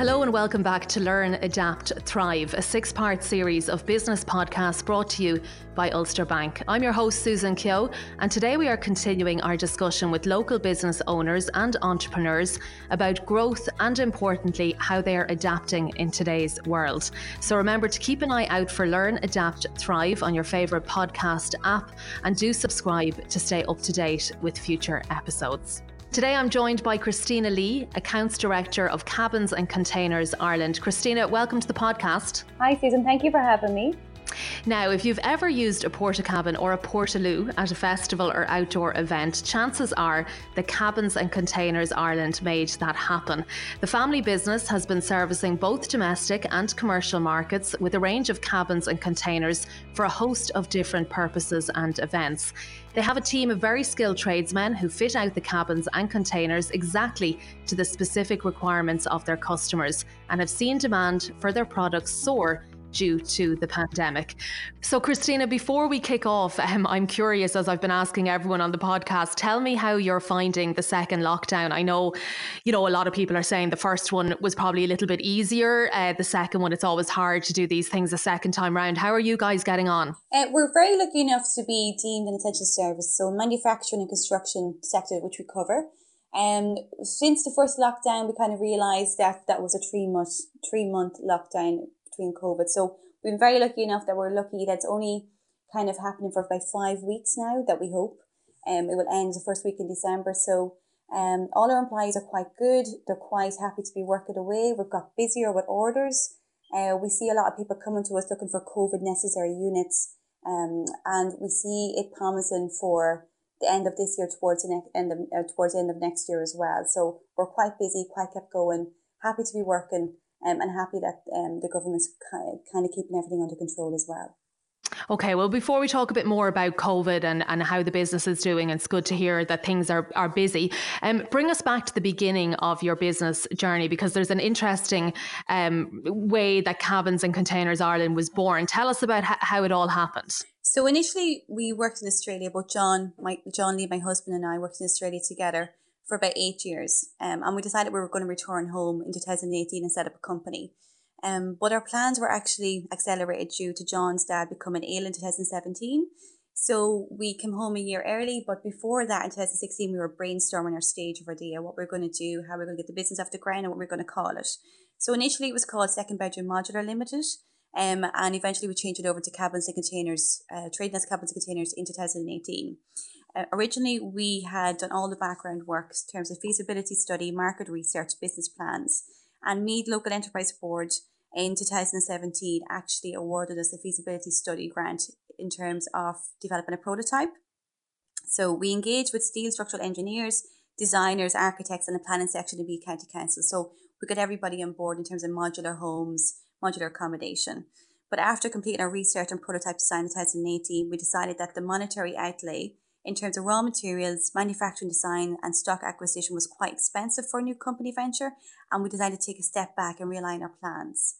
Hello and welcome back to Learn, Adapt, Thrive, a six part series of business podcasts brought to you by Ulster Bank. I'm your host, Susan Keogh, and today we are continuing our discussion with local business owners and entrepreneurs about growth and, importantly, how they are adapting in today's world. So remember to keep an eye out for Learn, Adapt, Thrive on your favourite podcast app and do subscribe to stay up to date with future episodes. Today I'm joined by Christina Lee, Accounts Director of Cabins and Containers Ireland. Christina, welcome to the podcast. Hi, Susan. Thank you for having me. Now, if you've ever used a porta cabin or a Portaloo at a festival or outdoor event, chances are the Cabins and Containers Ireland made that happen. The family business has been servicing both domestic and commercial markets with a range of cabins and containers for a host of different purposes and events. They have a team of very skilled tradesmen who fit out the cabins and containers exactly to the specific requirements of their customers and have seen demand for their products soar due to the pandemic. So, Christina, before we kick off, um, I'm curious, as I've been asking everyone on the podcast, tell me how you're finding the second lockdown. I know, you know, a lot of people are saying the first one was probably a little bit easier. Uh, the second one, it's always hard to do these things a second time round. How are you guys getting on? Uh, we're very lucky enough to be deemed an essential service. So, manufacturing and construction sector, which we cover. Um, since the first lockdown, we kind of realised that that was a three month three month lockdown between COVID. So we've been very lucky enough that we're lucky that's only kind of happening for about five weeks now that we hope. Um, it will end the first week in December. So um, all our employees are quite good. They're quite happy to be working away. We've got busier with orders. Uh, we see a lot of people coming to us looking for COVID necessary units. Um, and we see it promising for the end of this year towards the next end of, uh, towards the end of next year as well. So we're quite busy, quite kept going, happy to be working um, and happy that um, the government's kind of keeping everything under control as well. Okay, well, before we talk a bit more about COVID and, and how the business is doing, it's good to hear that things are, are busy. Um, bring us back to the beginning of your business journey because there's an interesting um, way that Cabins and Containers Ireland was born. Tell us about h- how it all happened. So initially, we worked in Australia, but John, my John Lee, my husband, and I worked in Australia together for about eight years. Um, and we decided we were going to return home in 2018 and set up a company. Um, but our plans were actually accelerated due to John's dad becoming ill in 2017. So we came home a year early, but before that, in 2016, we were brainstorming our stage of idea, what we're going to do, how we're going to get the business off the ground, and what we're going to call it. So initially, it was called Second Bedroom Modular Limited, um, and eventually we changed it over to Cabins and Containers, uh, trading as Cabins and Containers in 2018. Uh, originally, we had done all the background work in terms of feasibility study, market research, business plans, and Meath Local Enterprise Board in 2017 actually awarded us a feasibility study grant in terms of developing a prototype. So we engaged with steel structural engineers, designers, architects, and the planning section of Meath County Council. So we got everybody on board in terms of modular homes, modular accommodation. But after completing our research and prototype design in 2018, we decided that the monetary outlay in terms of raw materials, manufacturing design, and stock acquisition was quite expensive for a new company venture, and we decided to take a step back and realign our plans.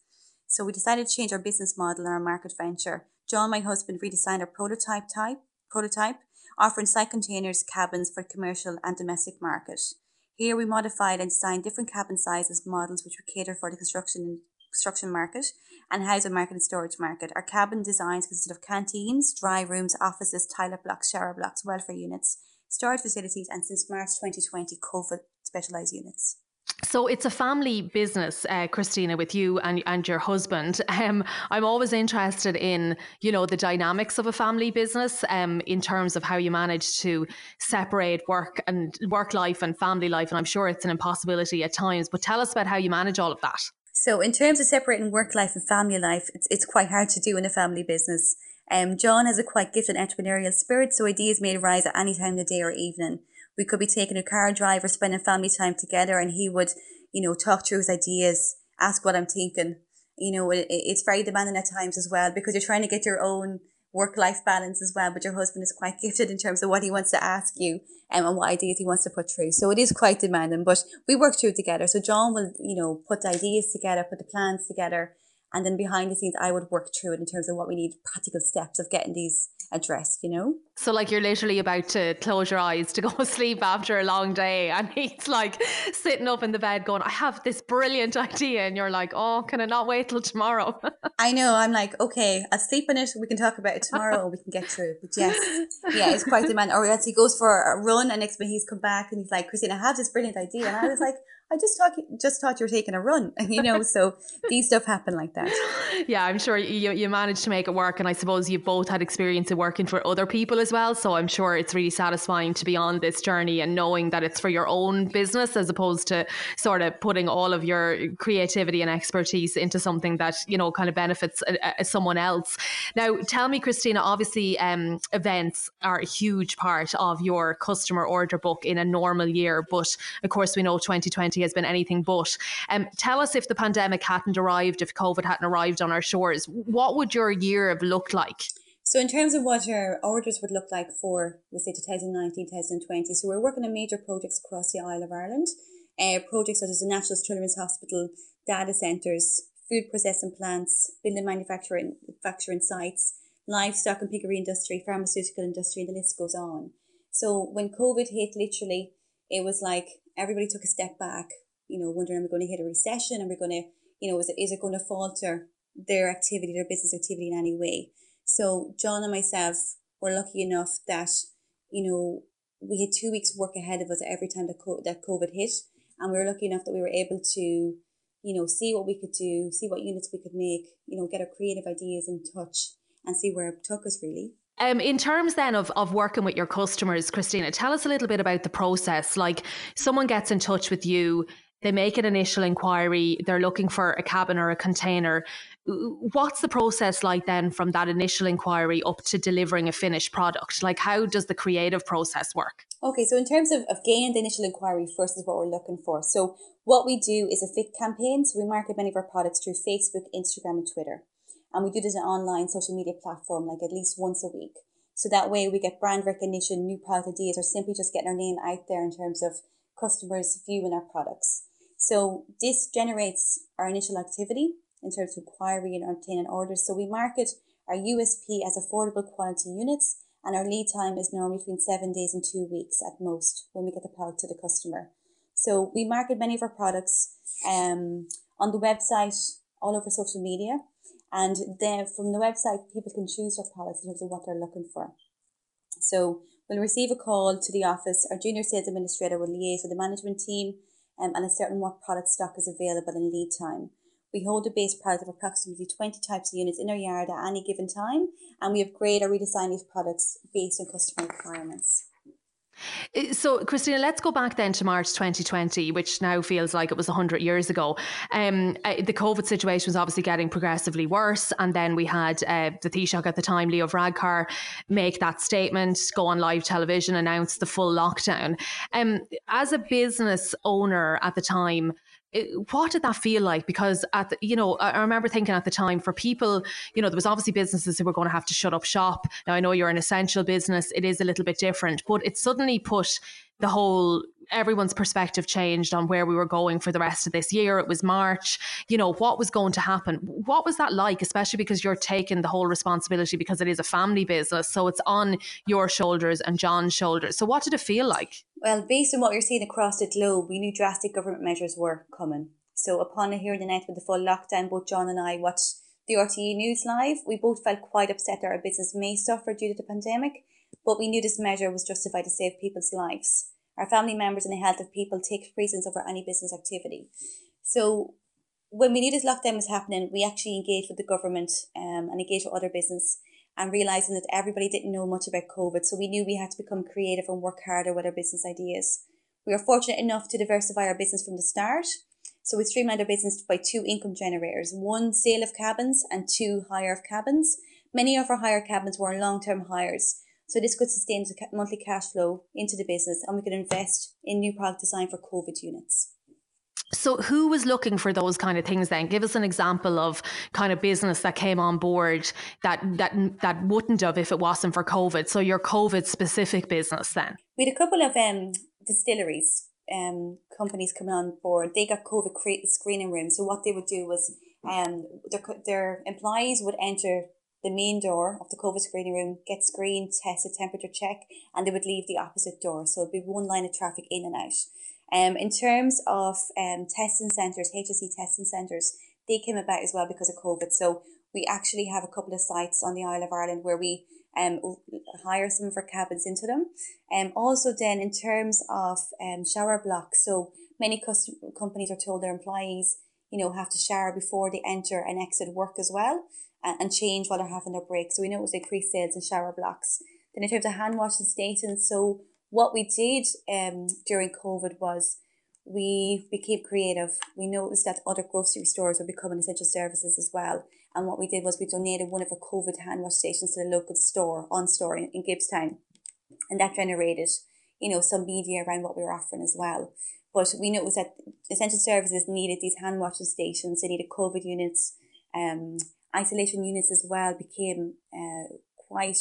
So we decided to change our business model and our market venture. John, my husband, redesigned our prototype type prototype, offering site containers cabins for commercial and domestic market. Here we modified and designed different cabin sizes models which would cater for the construction construction market and housing market and storage market. Our cabin designs consist of canteens, dry rooms, offices, toilet blocks, shower blocks, welfare units, storage facilities, and since March 2020, COVID specialised units. So it's a family business, uh, Christina, with you and, and your husband. Um, I'm always interested in, you know, the dynamics of a family business um, in terms of how you manage to separate work and work life and family life. And I'm sure it's an impossibility at times, but tell us about how you manage all of that. So, in terms of separating work life and family life, it's, it's quite hard to do in a family business. Um, John has a quite gifted entrepreneurial spirit, so ideas may arise at any time of the day or evening. We could be taking a car drive or spending family time together, and he would, you know, talk through his ideas, ask what I'm thinking. You know, it, it's very demanding at times as well because you're trying to get your own work life balance as well. But your husband is quite gifted in terms of what he wants to ask you um, and what ideas he wants to put through. So it is quite demanding, but we work through together. So John will, you know, put the ideas together, put the plans together, And then behind the scenes, I would work through it in terms of what we need practical steps of getting these addressed, you know? So, like, you're literally about to close your eyes to go to sleep after a long day, and he's like sitting up in the bed going, I have this brilliant idea. And you're like, oh, can I not wait till tomorrow? I know. I'm like, okay, I'll sleep on it. We can talk about it tomorrow or we can get through. But yes, yeah, it's quite the man. Or else he goes for a run, and next minute he's come back and he's like, Christine, I have this brilliant idea. And I was like, I just thought just thought you were taking a run, you know. So these stuff happen like that. Yeah, I'm sure you you managed to make it work, and I suppose you both had experience of working for other people as well. So I'm sure it's really satisfying to be on this journey and knowing that it's for your own business as opposed to sort of putting all of your creativity and expertise into something that you know kind of benefits a, a, someone else. Now, tell me, Christina. Obviously, um, events are a huge part of your customer order book in a normal year, but of course, we know 2020 has been anything but. Um, tell us if the pandemic hadn't arrived, if COVID hadn't arrived on our shores, what would your year have looked like? So in terms of what our orders would look like for, let's say 2019, 2020, so we're working on major projects across the Isle of Ireland. Uh, projects such as the National Children's Hospital, data centres, food processing plants, building manufacturing, manufacturing sites, livestock and piggery industry, pharmaceutical industry, and the list goes on. So when COVID hit, literally, it was like everybody took a step back, you know, wondering, are we going to hit a recession? Are we going to, you know, is it, is it going to falter their activity, their business activity in any way? So John and myself were lucky enough that, you know, we had two weeks work ahead of us every time that, co- that COVID hit. And we were lucky enough that we were able to, you know, see what we could do, see what units we could make, you know, get our creative ideas in touch and see where it took us really. Um, in terms then of, of working with your customers, Christina, tell us a little bit about the process. Like someone gets in touch with you, they make an initial inquiry, they're looking for a cabin or a container. What's the process like then from that initial inquiry up to delivering a finished product? Like how does the creative process work? Okay, so in terms of, of gaining the initial inquiry, first is what we're looking for. So what we do is a fit campaign. So we market many of our products through Facebook, Instagram, and Twitter. And we do this an online social media platform like at least once a week. So that way we get brand recognition, new product ideas, or simply just getting our name out there in terms of customers viewing our products. So this generates our initial activity in terms of inquiry and obtaining orders. So we market our USP as affordable quality units and our lead time is normally between seven days and two weeks at most when we get the product to the customer. So we market many of our products um, on the website, all over social media. And then from the website, people can choose their products in terms of what they're looking for. So we'll receive a call to the office. Our junior sales administrator will liaise with the management team um, and ascertain what product stock is available in lead time. We hold a base product of approximately 20 types of units in our yard at any given time, and we upgrade or redesign these products based on customer requirements. Uh, so, Christina, let's go back then to March 2020, which now feels like it was 100 years ago. Um, uh, the COVID situation was obviously getting progressively worse. And then we had uh, the Taoiseach at the time, Leo Varadkar, make that statement, go on live television, announce the full lockdown. Um, as a business owner at the time, Eh, what did that feel like? Because at the, you know, I remember thinking at the time for people, you know, there was obviously businesses who were going to have to shut up shop. Now I know you're an essential business; it is a little bit different, but it suddenly put the whole everyone's perspective changed on where we were going for the rest of this year. It was March, you know, what was going to happen? What was that like, especially because you're taking the whole responsibility because it is a family business. So it's on your shoulders and John's shoulders. So what did it feel like? Well, based on what you're seeing across the globe, we knew drastic government measures were coming. So upon hearing the night with the full lockdown, both John and I watched the RTE News Live. We both felt quite upset that our business may suffer due to the pandemic, but we knew this measure was justified to save people's lives. Our family members and the health of people take precedence over any business activity. So when we knew this lockdown was happening, we actually engaged with the government um, and engaged with other business and realizing that everybody didn't know much about COVID. So we knew we had to become creative and work harder with our business ideas. We were fortunate enough to diversify our business from the start. So we streamlined our business by two income generators, one sale of cabins and two hire of cabins. Many of our hire cabins were long-term hires. So this could sustain the monthly cash flow into the business and we could invest in new product design for COVID units. So, who was looking for those kind of things then? Give us an example of kind of business that came on board that that that wouldn't have if it wasn't for COVID. So, your COVID specific business then? We had a couple of um, distilleries um, companies coming on board. They got COVID screening rooms. So, what they would do was Um, their, their employees would enter the main door of the COVID screening room, get screened, tested, temperature check, and they would leave the opposite door. So it'd be one line of traffic in and out. Um, in terms of um, testing centres, HSE testing centres, they came about as well because of COVID. So we actually have a couple of sites on the Isle of Ireland where we um, hire some of our cabins into them. Um, also then in terms of um, shower blocks, so many custom- companies are told their employees, you know, have to shower before they enter and exit work as well and, and change while they're having their break. So we know it was increased sales in shower blocks. Then in terms of hand washing stations, so what we did um during COVID was we became creative. We noticed that other grocery stores were becoming essential services as well. And what we did was we donated one of our COVID hand wash stations to the local store, on store in, in Gibbstown. And that generated, you know, some media around what we were offering as well. But we noticed that essential services needed these hand washing stations, they needed COVID units, um, isolation units as well became uh, quite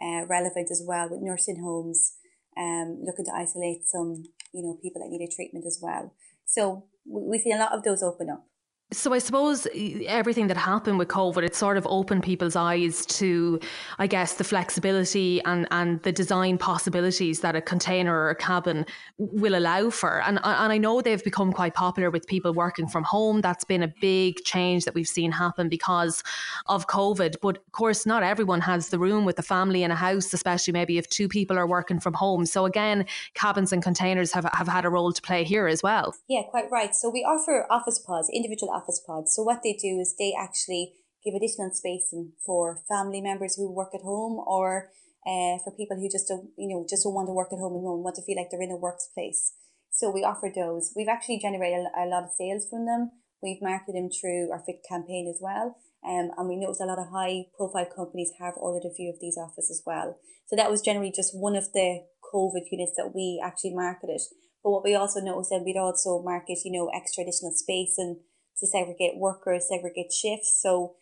uh, relevant as well with nursing homes um, looking to isolate some you know people that needed treatment as well. So we see a lot of those open up so I suppose everything that happened with COVID, it sort of opened people's eyes to, I guess, the flexibility and, and the design possibilities that a container or a cabin will allow for. And, and I know they've become quite popular with people working from home. That's been a big change that we've seen happen because of COVID. But of course, not everyone has the room with the family in a house, especially maybe if two people are working from home. So again, cabins and containers have, have had a role to play here as well. Yeah, quite right. So we offer office pods, individual office pods. So what they do is they actually give additional spacing for family members who work at home or uh, for people who just don't, you know, just don't want to work at home and want to feel like they're in a workplace. So we offer those. We've actually generated a lot of sales from them. We've marketed them through our Fit campaign as well. Um, and we noticed a lot of high profile companies have ordered a few of these offers as well. So that was generally just one of the COVID units that we actually marketed. But what we also noticed that we'd also market, you know, extra additional space and to segregate workers, segregate shifts. So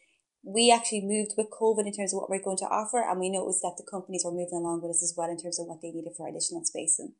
we actually moved with COVID in terms of what we're going to offer, and we noticed that the companies were moving along with us as well in terms of what they needed for additional spacing.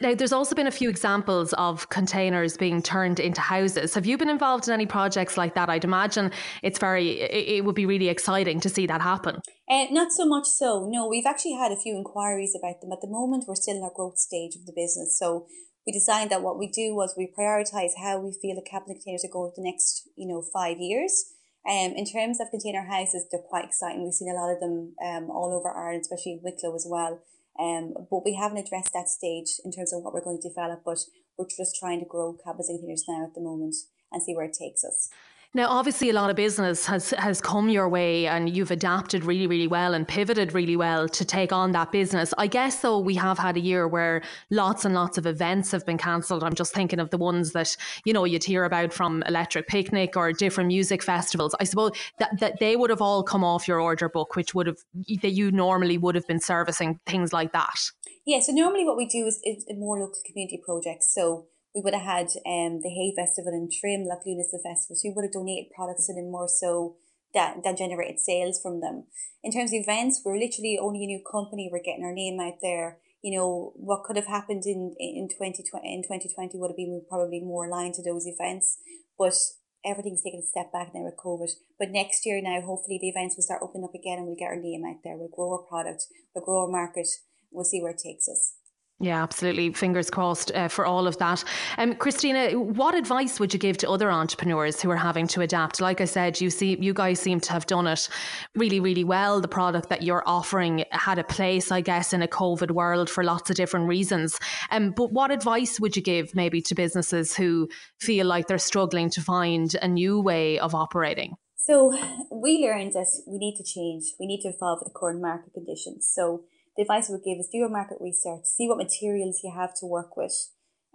Now, there's also been a few examples of containers being turned into houses. Have you been involved in any projects like that? I'd imagine it's very, it, would be really exciting to see that happen. Uh, not so much so. No, we've actually had a few inquiries about them. At the moment, we're still in our growth stage of the business. So we designed that what we do was we prioritize how we feel the cabinet containers are going the next, you know, five years. Um, in terms of container houses, they're quite exciting. We've seen a lot of them um, all over Ireland, especially in Wicklow as well. Um, but we haven't addressed that stage in terms of what we're going to develop, but we're just trying to grow and containers now at the moment and see where it takes us. Now, obviously, a lot of business has has come your way, and you've adapted really, really well and pivoted really well to take on that business. I guess, though, we have had a year where lots and lots of events have been cancelled. I'm just thinking of the ones that you know you'd hear about from Electric Picnic or different music festivals. I suppose that that they would have all come off your order book, which would have that you normally would have been servicing things like that. Yeah, so normally what we do is, is more local community projects. So we would have had um the Hay Festival in Trim, Loch Luna's festival. So we would have donated products to them more so that that generated sales from them. In terms of events, we're literally only a new company. We're getting our name out there. You know what could have happened in in twenty twenty in twenty twenty would have been probably more aligned to those events, but everything's taken a step back now with COVID. But next year now, hopefully the events will start opening up again and we'll get our name out there. We'll grow our product, we'll grow our market. We'll see where it takes us. Yeah, absolutely. Fingers crossed uh, for all of that. Um, Christina, what advice would you give to other entrepreneurs who are having to adapt? Like I said, you see, you guys seem to have done it really, really well. The product that you're offering had a place, I guess, in a COVID world for lots of different reasons. Um, but what advice would you give maybe to businesses who feel like they're struggling to find a new way of operating? So we learned that we need to change. We need to evolve with the current market conditions. So the advice I would give is do your market research, see what materials you have to work with.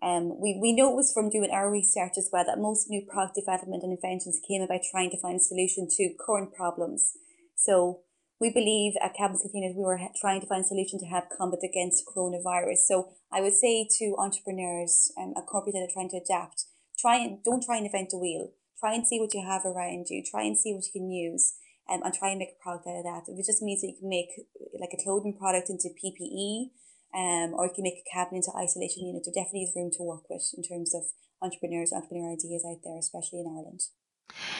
Um, we, we noticed from doing our research as well that most new product development and inventions came about trying to find a solution to current problems. So we believe at Cabins Containers we were trying to find a solution to help combat against coronavirus. So I would say to entrepreneurs um, a companies that are trying to adapt, try and don't try and invent the wheel. Try and see what you have around you. Try and see what you can use um, and try and make a product out of that. If it just means that you can make like a clothing product into PPE, um, or you can make a cabin into isolation unit, there definitely is room to work with in terms of entrepreneurs, entrepreneur ideas out there, especially in Ireland.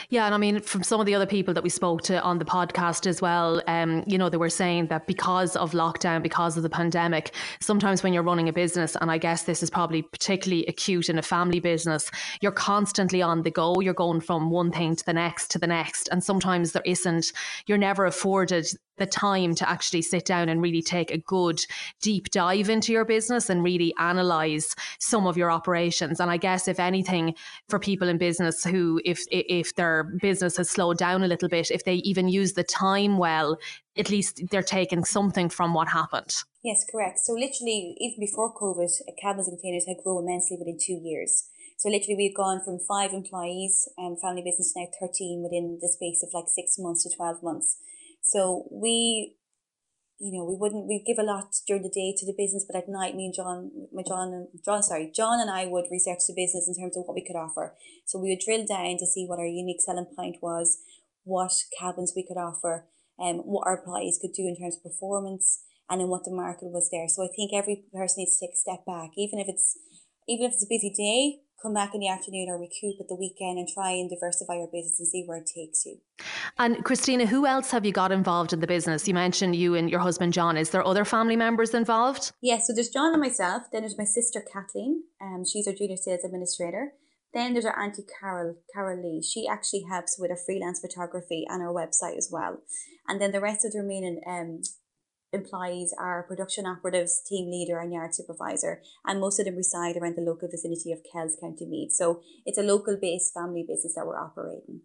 Yeah, and I mean, from some of the other people that we spoke to on the podcast as well, um, you know, they were saying that because of lockdown, because of the pandemic, sometimes when you're running a business, and I guess this is probably particularly acute in a family business, you're constantly on the go. You're going from one thing to the next to the next, and sometimes there isn't. You're never afforded the time to actually sit down and really take a good deep dive into your business and really analyze some of your operations. And I guess if anything, for people in business who if if their business has slowed down a little bit, if they even use the time well, at least they're taking something from what happened. Yes, correct. So literally, even before COVID, cabins and containers had grown immensely within two years. So literally, we've gone from five employees and um, family business now thirteen within the space of like six months to twelve months. So we, you know, we wouldn't we give a lot during the day to the business, but at night, me and John, my John and John, sorry, John and I would research the business in terms of what we could offer. So we would drill down to see what our unique selling point was, what cabins we could offer, and um, what our employees could do in terms of performance, and then what the market was there. So I think every person needs to take a step back, even if it's even if it's a busy day come back in the afternoon or recoup at the weekend and try and diversify your business and see where it takes you. And Christina, who else have you got involved in the business? You mentioned you and your husband John. Is there other family members involved? Yes, yeah, so there's John and myself. Then there's my sister Kathleen. Um, she's our junior sales administrator. Then there's our auntie Carol, Carol Lee. She actually helps with our freelance photography and our website as well. And then the rest of the remaining um, employees are production operatives, team leader, and yard supervisor, and most of them reside around the local vicinity of Kells, County Meath. So it's a local based family business that we're operating.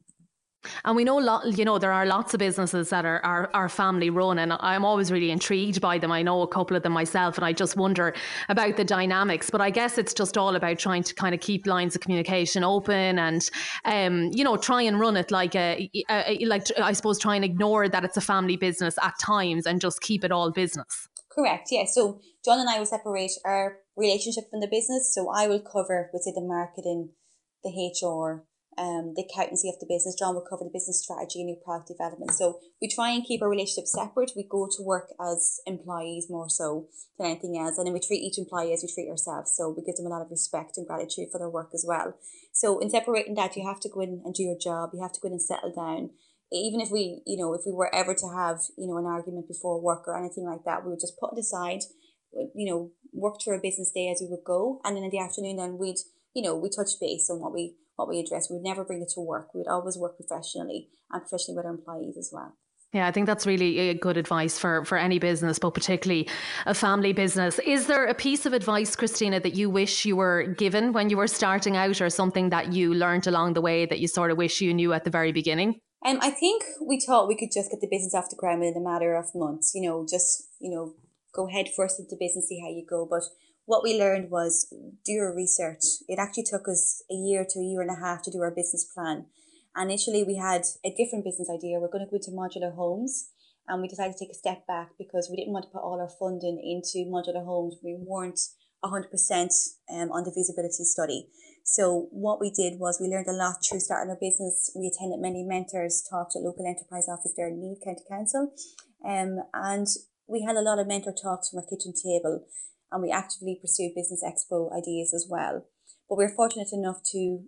And we know, lot, you know, there are lots of businesses that are, are, are family run, and I'm always really intrigued by them. I know a couple of them myself, and I just wonder about the dynamics. But I guess it's just all about trying to kind of keep lines of communication open, and um, you know, try and run it like a, a, like I suppose try and ignore that it's a family business at times, and just keep it all business. Correct. Yeah. So John and I will separate our relationship from the business. So I will cover, let's say, the marketing, the HR, um, the accountancy of the business. John will cover the business strategy and new product development. So we try and keep our relationship separate. We go to work as employees more so than anything else. And then we treat each employee as we treat ourselves. So we give them a lot of respect and gratitude for their work as well. So in separating that, you have to go in and do your job. You have to go in and settle down. Even if we, you know, if we were ever to have, you know, an argument before work or anything like that, we would just put it aside, you know, work through our business day as we would go. And then in the afternoon, then we'd, you know, we touch base on what we what we address. We would never bring it to work. We would always work professionally and professionally with our employees as well. Yeah, I think that's really good advice for, for any business, but particularly a family business. Is there a piece of advice, Christina, that you wish you were given when you were starting out, or something that you learned along the way that you sort of wish you knew at the very beginning? Um, I think we thought we could just get the business off the ground in a matter of months. You know, just you know, go head first into business, see how you go. But what we learned was do your research. It actually took us a year to a year and a half to do our business plan. initially, we had a different business idea. We're going to go into modular homes, and we decided to take a step back because we didn't want to put all our funding into modular homes. We weren't 100% um, on the feasibility study. So what we did was we learned a lot through starting our business. We attended many mentors, talked at local enterprise office there in Meath County Council, um, and we had a lot of mentor talks from our kitchen table and we actively pursue Business Expo ideas as well. But we're fortunate enough to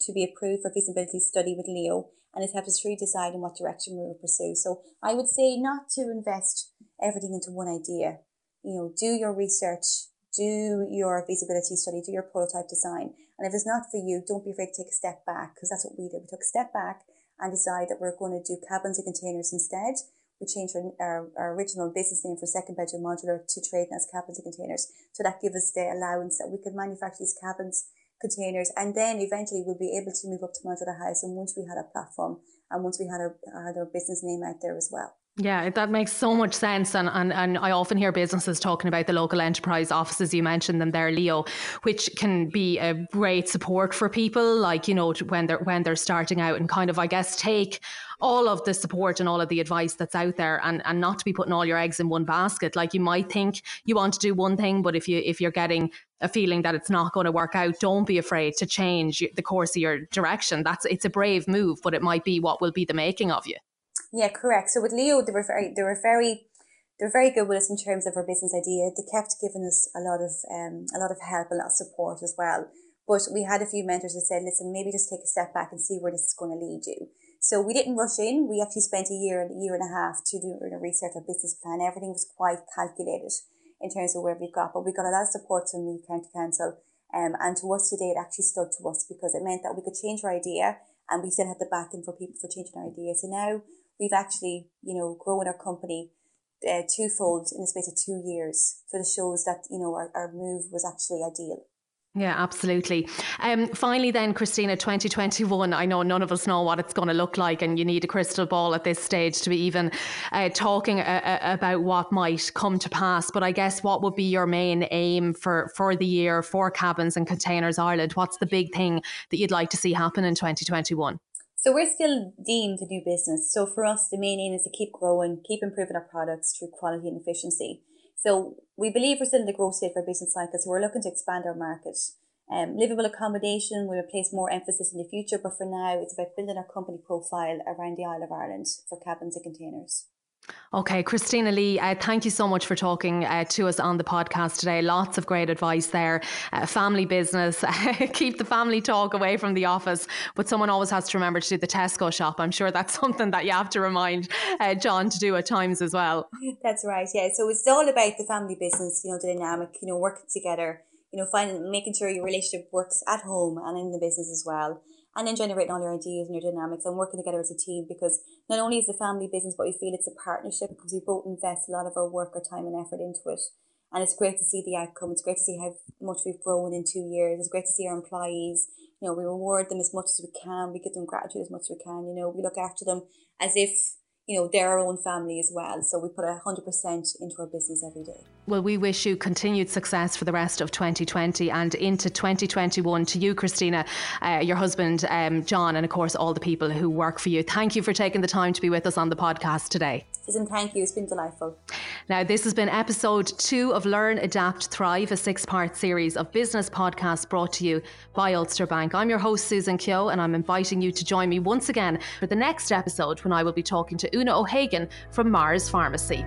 to be approved for feasibility study with Leo and it helps us really decide in what direction we will pursue. So I would say not to invest everything into one idea. You know, do your research, do your feasibility study, do your prototype design. And if it's not for you, don't be afraid to take a step back because that's what we did. We took a step back and decided that we're going to do cabins and containers instead we changed our, our, our, original business name for second bedroom modular to trading as cabins and containers. So that gave us the allowance that we could manufacture these cabins, containers, and then eventually we'll be able to move up to modular house. And once we had a platform and once we had our, had our business name out there as well. Yeah, that makes so much sense. And, and, and I often hear businesses talking about the local enterprise offices. You mentioned them there, Leo, which can be a great support for people, like, you know, when they're, when they're starting out and kind of, I guess, take all of the support and all of the advice that's out there and, and not to be putting all your eggs in one basket. Like you might think you want to do one thing, but if you, if you're getting a feeling that it's not going to work out, don't be afraid to change the course of your direction. That's, it's a brave move, but it might be what will be the making of you. Yeah, correct. So with Leo, they were very, they were very, they were very good with us in terms of our business idea. They kept giving us a lot of, um, a lot of help, a lot of support as well. But we had a few mentors that said, listen, maybe just take a step back and see where this is going to lead you. So we didn't rush in. We actually spent a year and a year and a half to do a research our business plan. Everything was quite calculated in terms of where we got, but we got a lot of support from the county council. Um, and to us today, it actually stood to us because it meant that we could change our idea and we still had the backing for people for changing our idea. So now we've actually, you know, grown our company uh, twofold in the space of two years. So it shows that, you know, our, our move was actually ideal. Yeah, absolutely. Um, finally, then, Christina, 2021, I know none of us know what it's going to look like, and you need a crystal ball at this stage to be even uh, talking uh, uh, about what might come to pass. But I guess what would be your main aim for, for the year for Cabins and Containers Ireland? What's the big thing that you'd like to see happen in 2021? So we're still deemed to do business. So for us, the main aim is to keep growing, keep improving our products through quality and efficiency. So we believe we're still in the growth state for our business cycle. So we're looking to expand our market. Um, livable accommodation we will place more emphasis in the future, but for now, it's about building our company profile around the Isle of Ireland for cabins and containers. Okay, Christina Lee, uh, thank you so much for talking uh, to us on the podcast today. Lots of great advice there. Uh, family business, keep the family talk away from the office, but someone always has to remember to do the Tesco shop. I'm sure that's something that you have to remind uh, John to do at times as well. That's right, yeah. So it's all about the family business, you know, the dynamic, you know, working together, you know, finding, making sure your relationship works at home and in the business as well and then generating all your ideas and your dynamics and working together as a team because not only is a family business, but we feel it's a partnership because we both invest a lot of our work, our time and effort into it. And it's great to see the outcome. It's great to see how much we've grown in two years. It's great to see our employees. You know, we reward them as much as we can. We give them gratitude as much as we can. You know, we look after them as if you know, our own family as well. So we put 100% into our business every day. Well, we wish you continued success for the rest of 2020 and into 2021 to you, Christina, uh, your husband, um, John, and of course, all the people who work for you. Thank you for taking the time to be with us on the podcast today. Listen, thank you. It's been delightful. Now, this has been episode two of Learn, Adapt, Thrive, a six part series of business podcasts brought to you by Ulster Bank. I'm your host, Susan Keogh, and I'm inviting you to join me once again for the next episode when I will be talking to Una O'Hagan from Mars Pharmacy.